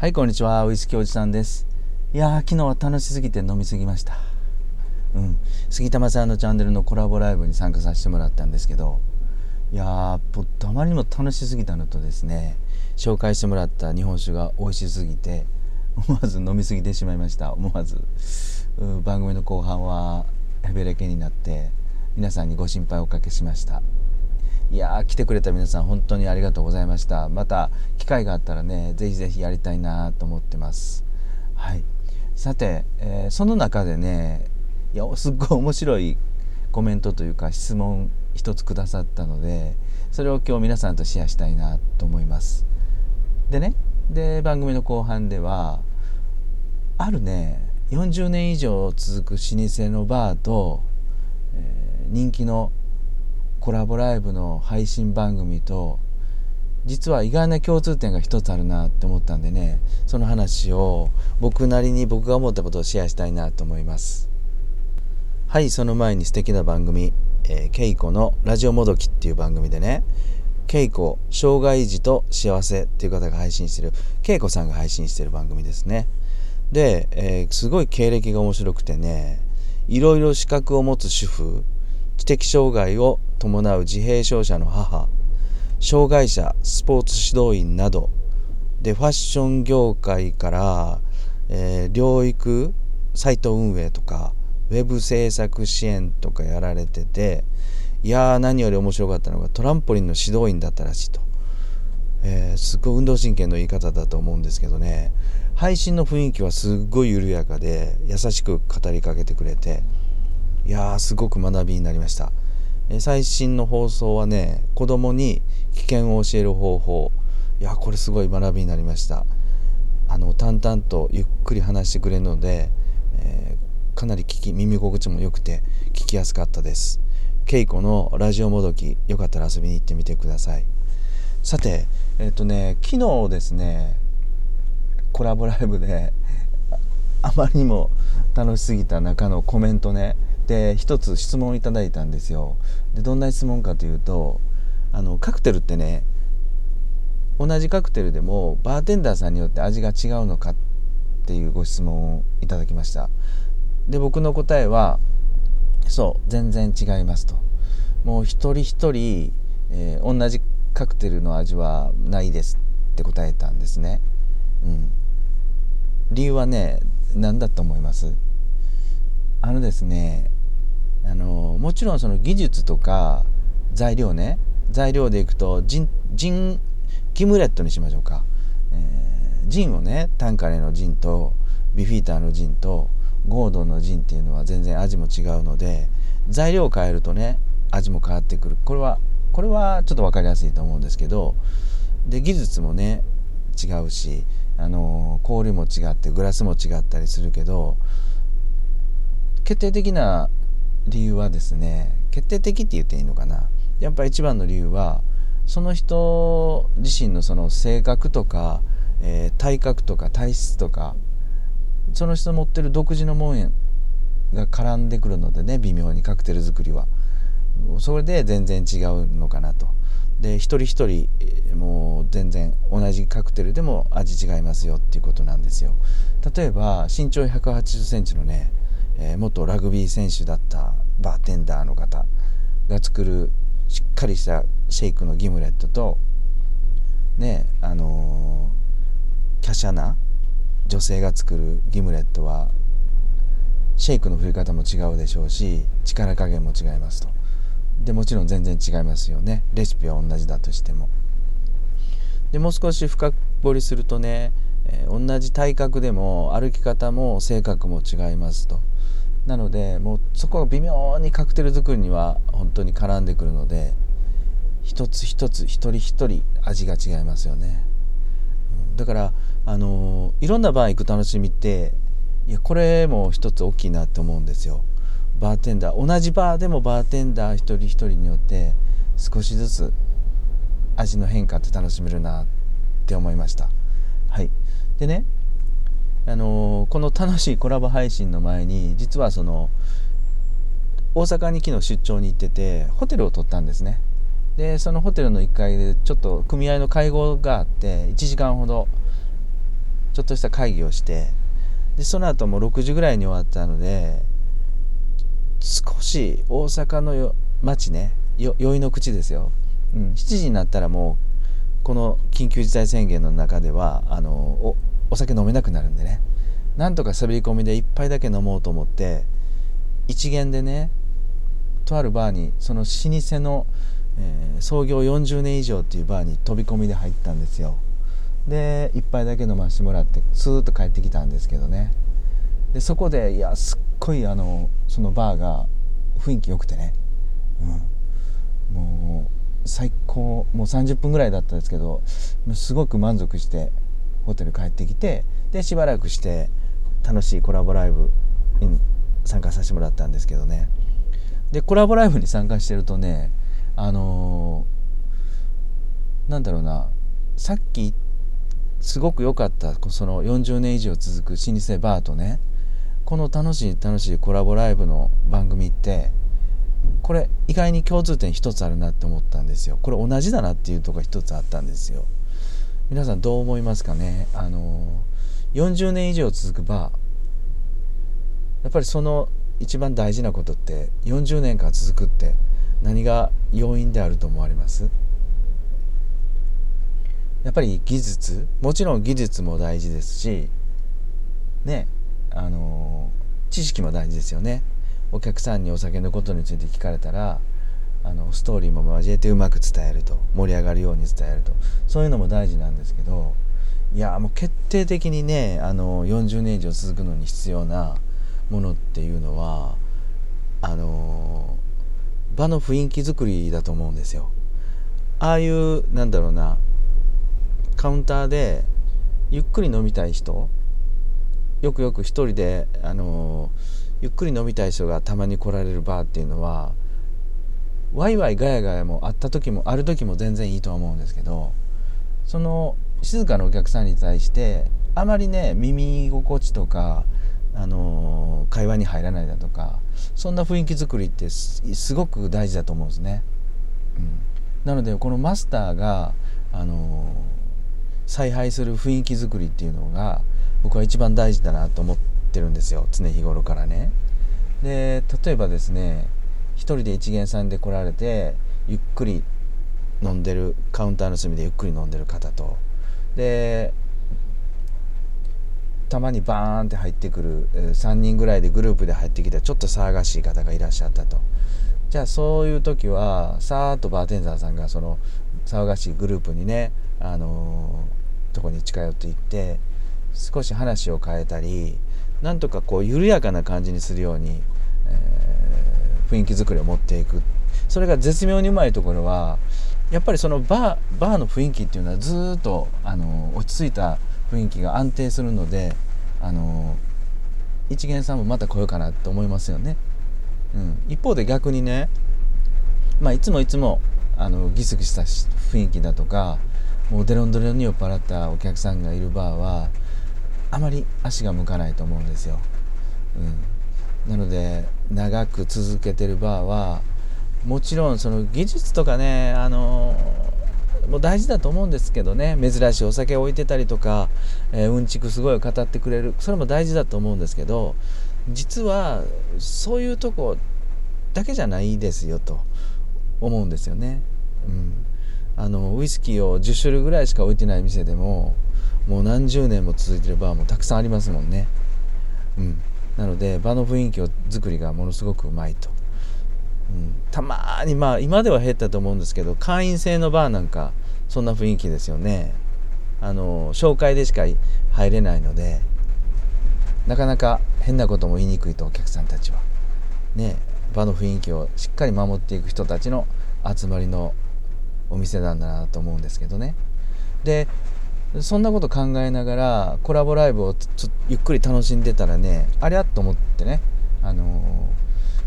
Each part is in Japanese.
はいこんにちは。ウイスキーおじさんです。いやー昨日は楽しすぎて飲みすぎました。うん。杉玉さんのチャンネルのコラボライブに参加させてもらったんですけどいやーあまりにも楽しすぎたのとですね紹介してもらった日本酒が美味しすぎて思わず飲みすぎてしまいました。思わず。番組の後半はヘベレケになって皆さんにご心配をおかけしました。いや来てくれた皆さん本当にありがとうございました。また機会があったらねぜひぜひやりたいなと思ってます。はい。さて、えー、その中でねいやすっごい面白いコメントというか質問一つくださったのでそれを今日皆さんとシェアしたいなと思います。でねで番組の後半ではあるね40年以上続く老舗のバーと、えー、人気のコラボライブの配信番組と実は意外な共通点が一つあるなって思ったんでねその話を僕なりに僕が思ったことをシェアしたいなと思います。はいその前に素敵な番組「えー、ケイコのラジオもどき」っていう番組でねケイコ障害児と幸せっていう方が配信してるケイコさんが配信してる番組ですね。で、えー、すごい経歴が面白くてねいろいろ資格を持つ主婦知的障害を伴う自閉症者の母障害者スポーツ指導員などでファッション業界から、えー、療育サイト運営とかウェブ制作支援とかやられてていやー何より面白かったのがトランポリンの指導員だったらしいと、えー、すごい運動神経のいい方だと思うんですけどね。配信の雰囲気はすっごい緩やかで優しく語りかけてくれていやーすごく学びになりました、え最新の放送はね子供に危険を教える方法。いやこれすごい学びになりました。あの淡々とゆっくり話してくれるので、えー、かなり聞き耳心地も良くて聞きやすかったです。稽古のラジオもどきよかったら遊びに行ってみてください。さてえっ、ー、とね昨日ですねコラボライブであまりにも楽しすぎた中のコメントねで一つ質問をいただいたんですよ。でどんな質問かというとあのカクテルってね同じカクテルでもバーテンダーさんによって味が違うのかっていうご質問をいただきました。で僕の答えはそう全然違いますと。もう一人一人、えー、同じカクテルの味はないですって答えたんですね。うん。理由はね何だと思います？あのですねあのもちろんその技術とか材料ね。材料でいくとジンジンギムレットにしましょうか、えー、ジンをねタンカレーのジンとビフィーターのジンとゴードンのジンっていうのは全然味も違うので材料を変えるとね味も変わってくる。これはこれはちょっと分かりやすいと思うんですけどで技術もね違うしあの氷も違ってグラスも違ったりするけど決定的な理由はですね決定的って言っていいのかな。やっぱり一番の理由はその人自身のその性格とか、えー、体格とか体質とかその人持ってる独自のもんが絡んでくるのでね微妙にカクテル作りは。それで全然違うのかなと。で一人一人もう全然同じカクテルでも味違いますよっていうことなんですよ。例えば身長1 8 0センチのねえー、元ラグビー選手だったバーテンダーの方が作るしっかりしたシェイクのギムレットとねあのー、華奢な女性が作るギムレットはシェイクの振り方も違うでしょうし力加減も違いますと。でもちろん全然違いますよね。レシピは同じだとしても。でもう少し深掘りするとね、えー、同じ体格でも歩き方も性格も違いますと。なのでもうそこが微妙にカクテル作りには本当に絡んでくるので一つ一つ一人一人味が違いますよね、だからあのいろんなバー行く楽しみっていやこれも一つ大きいなって思うんですよ。バーテンダー同じバーでもバーテンダー一人一人によって少しずつ味の変化って楽しめるなって思いました。はい。でねあのこの楽しいコラボ配信の前に実はその大阪に昨日出張に行っててホテルを取ったんですね。でそのホテルの1階でちょっと組合の会合があって1時間ほどちょっとした会議をしてでその後も6時ぐらいに終わったので少し大阪のよ町ね酔いの口ですよ、うん、7時になったらもうこの緊急事態宣言の中ではあのお酒飲めなくなるんでね。なんとか滑り込みで1杯だけ飲もうと思って一元でねとあるバーにその老舗の、えー、創業40年以上っていうバーに飛び込みで入ったんですよ。で1杯だけ飲ませてもらってスーッと帰ってきたんですけどね。でそこでいやすっごいあのそのバーが雰囲気良くてね、うん、もう最高もう30分ぐらいだったんですけどすごく満足してホテル帰ってきてでしばらくして楽しいコラボライブに参加させてもらったんですけどね。でコラボライブに参加してるとねあのー、なんだろうなさっきすごく良かったその40年以上続く老舗バーとねこの楽しい楽しいコラボライブの番組ってこれ意外に共通点一つあるなって思ったんですよ。これ同じだなっていうとこ一つあったんですよ。皆さんどう思いますかね？あの40年以上続くバー。やっぱりその一番大事なことって40年間続くって何が要因であると思われます？やっぱり技術。もちろん技術も大事ですしねあの知識も大事ですよね。お客さんにお酒のことについて聞かれたらあのストーリーも交えてうまく伝えると盛り上がるように伝えるとそういうのも大事なんですけどいやもう決定的にねあの40年以上続くのに必要なものっていうのはあの場の雰囲気作りだと思うんですよ。ああいうなんだろうなカウンターでゆっくり飲みたい人よくよく一人であのゆっくり飲みたい人がたまに来られるバーっていうのはワイワイガヤガヤもあった時もある時も全然いいとは思うんですけどその静かなお客さんに対してあまりね耳心地とかあの会話に入らないだとかそんな雰囲気作りってすごく大事だと思うんですね。うん、なのでこのマスターがあの采配する雰囲気作りっていうのが僕は一番大事だなと思ってるんですよ常日頃からね。で例えばですね一人で一元さんで来られてゆっくり飲んでるカウンターの隅でゆっくり飲んでる方と。でたまにバーンって入ってくる3人ぐらいでグループで入ってきたちょっと騒がしい方がいらっしゃったと。じゃあそういう時はさーっとバーテンダーさんがその騒がしいグループにねあのー、とこに近寄っていって少し話を変えたりなんとかこう緩やかな感じにするように、雰囲気作りを持っていくそれが絶妙にうまいところはやっぱりそのバーバーの雰囲気っていうのはずっとあの落ち着いた雰囲気が安定するのであの一元さんもまた来ようかなと思いますよね。うん、一方で逆にね、まあ、いつもいつもあのギスギスした雰囲気だとかもうデロンデロンに酔っ払ったお客さんがいるバーはあまり足が向かないと思うんですよ。うん、なので長く続けてるバーはもちろんその技術とかねあのもう大事だと思うんですけどね珍しいお酒を置いてたりとか、えー、うんちくすごい語ってくれるそれも大事だと思うんですけど実はそういうとこだけじゃないですよと思うんですよね。うん、あのウイスキーを10種類ぐらいしか置いてない店でももう何十年も続いてるバーもたくさんありますもんね。うん、なので場の雰囲気を作りがものすごくうまいと。うん、たまにまあ今では減ったと思うんですけど会員制のバーなんかそんな雰囲気ですよね。あの紹介でしか入れないのでなかなか変なことも言いにくいとお客さんたちは。ね場の雰囲気をしっかり守っていく人たちの集まりのお店なんだなと思うんですけどね。でそんなこと考えながらコラボライブをゆっくり楽しんでたらねありゃと思ってね。あのー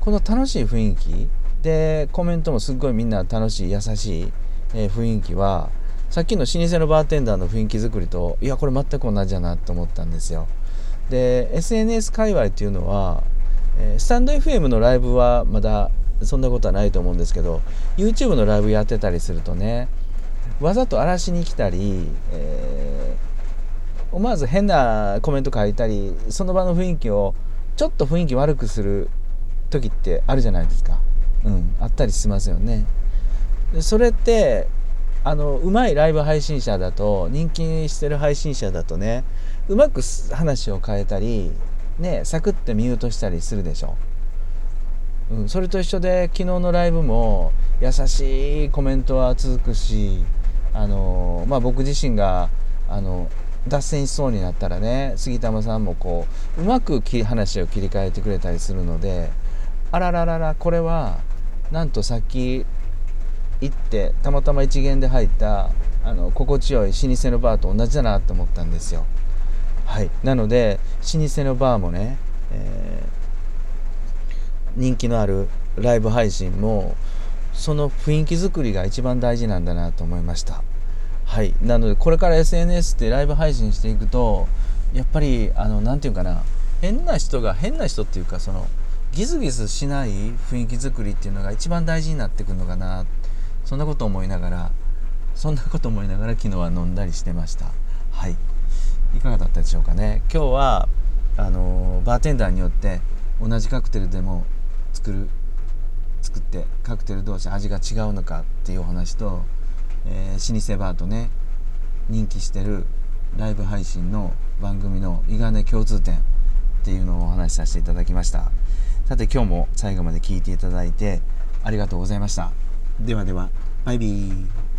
この楽しい雰囲気でコメントもすっごいみんな楽しい優しい、えー、雰囲気はさっきの老舗のバーテンダーの雰囲気作りといやこれ全く同じだなと思ったんですよ。で SNS 界隈っていうのは、えー、スタンド FM のライブはまだそんなことはないと思うんですけど YouTube のライブやってたりするとねわざと荒らしに来たり、え思わず変なコメント書いたりその場の雰囲気をちょっと雰囲気悪くする時ってあるじゃないですか、うん、あったりしますよね。でそれってあのうまいライブ配信者だと人気してる配信者だとねうまく話を変えたりねサクッてミュートしたりするでしょ、うん、それと一緒で昨日のライブも優しいコメントは続くしあのまあ僕自身があの脱線しそうになったらね杉玉さんもこううまく話を切り替えてくれたりするのであららららこれはなんとさっき行ってたまたま一元で入ったあの心地よい老舗のバーと同じだなと思ったんですよ。はい。なので老舗のバーもね、えー、人気のあるライブ配信もその雰囲気作りが一番大事なんだなと思いました。はい。なのでこれから SNS ってライブ配信していくとやっぱりあの何て言うかな。変な人が変な人っていうかそのギスギスしない雰囲気作りっていうのが一番大事になってくるのかな。そんなこと思いながらそんなこと思いながら昨日は飲んだりしてました。はい。いかがだったでしょうかね。今日はあのバーテンダーによって同じカクテルでも作る作ってカクテル同士味が違うのかっていうお話と、えー、老舗バーとね人気してるライブ配信の番組の意外な共通点っていうのをお話しさせていただきました。さて今日も最後まで聞いていただいてありがとうございました。ではではバイビー。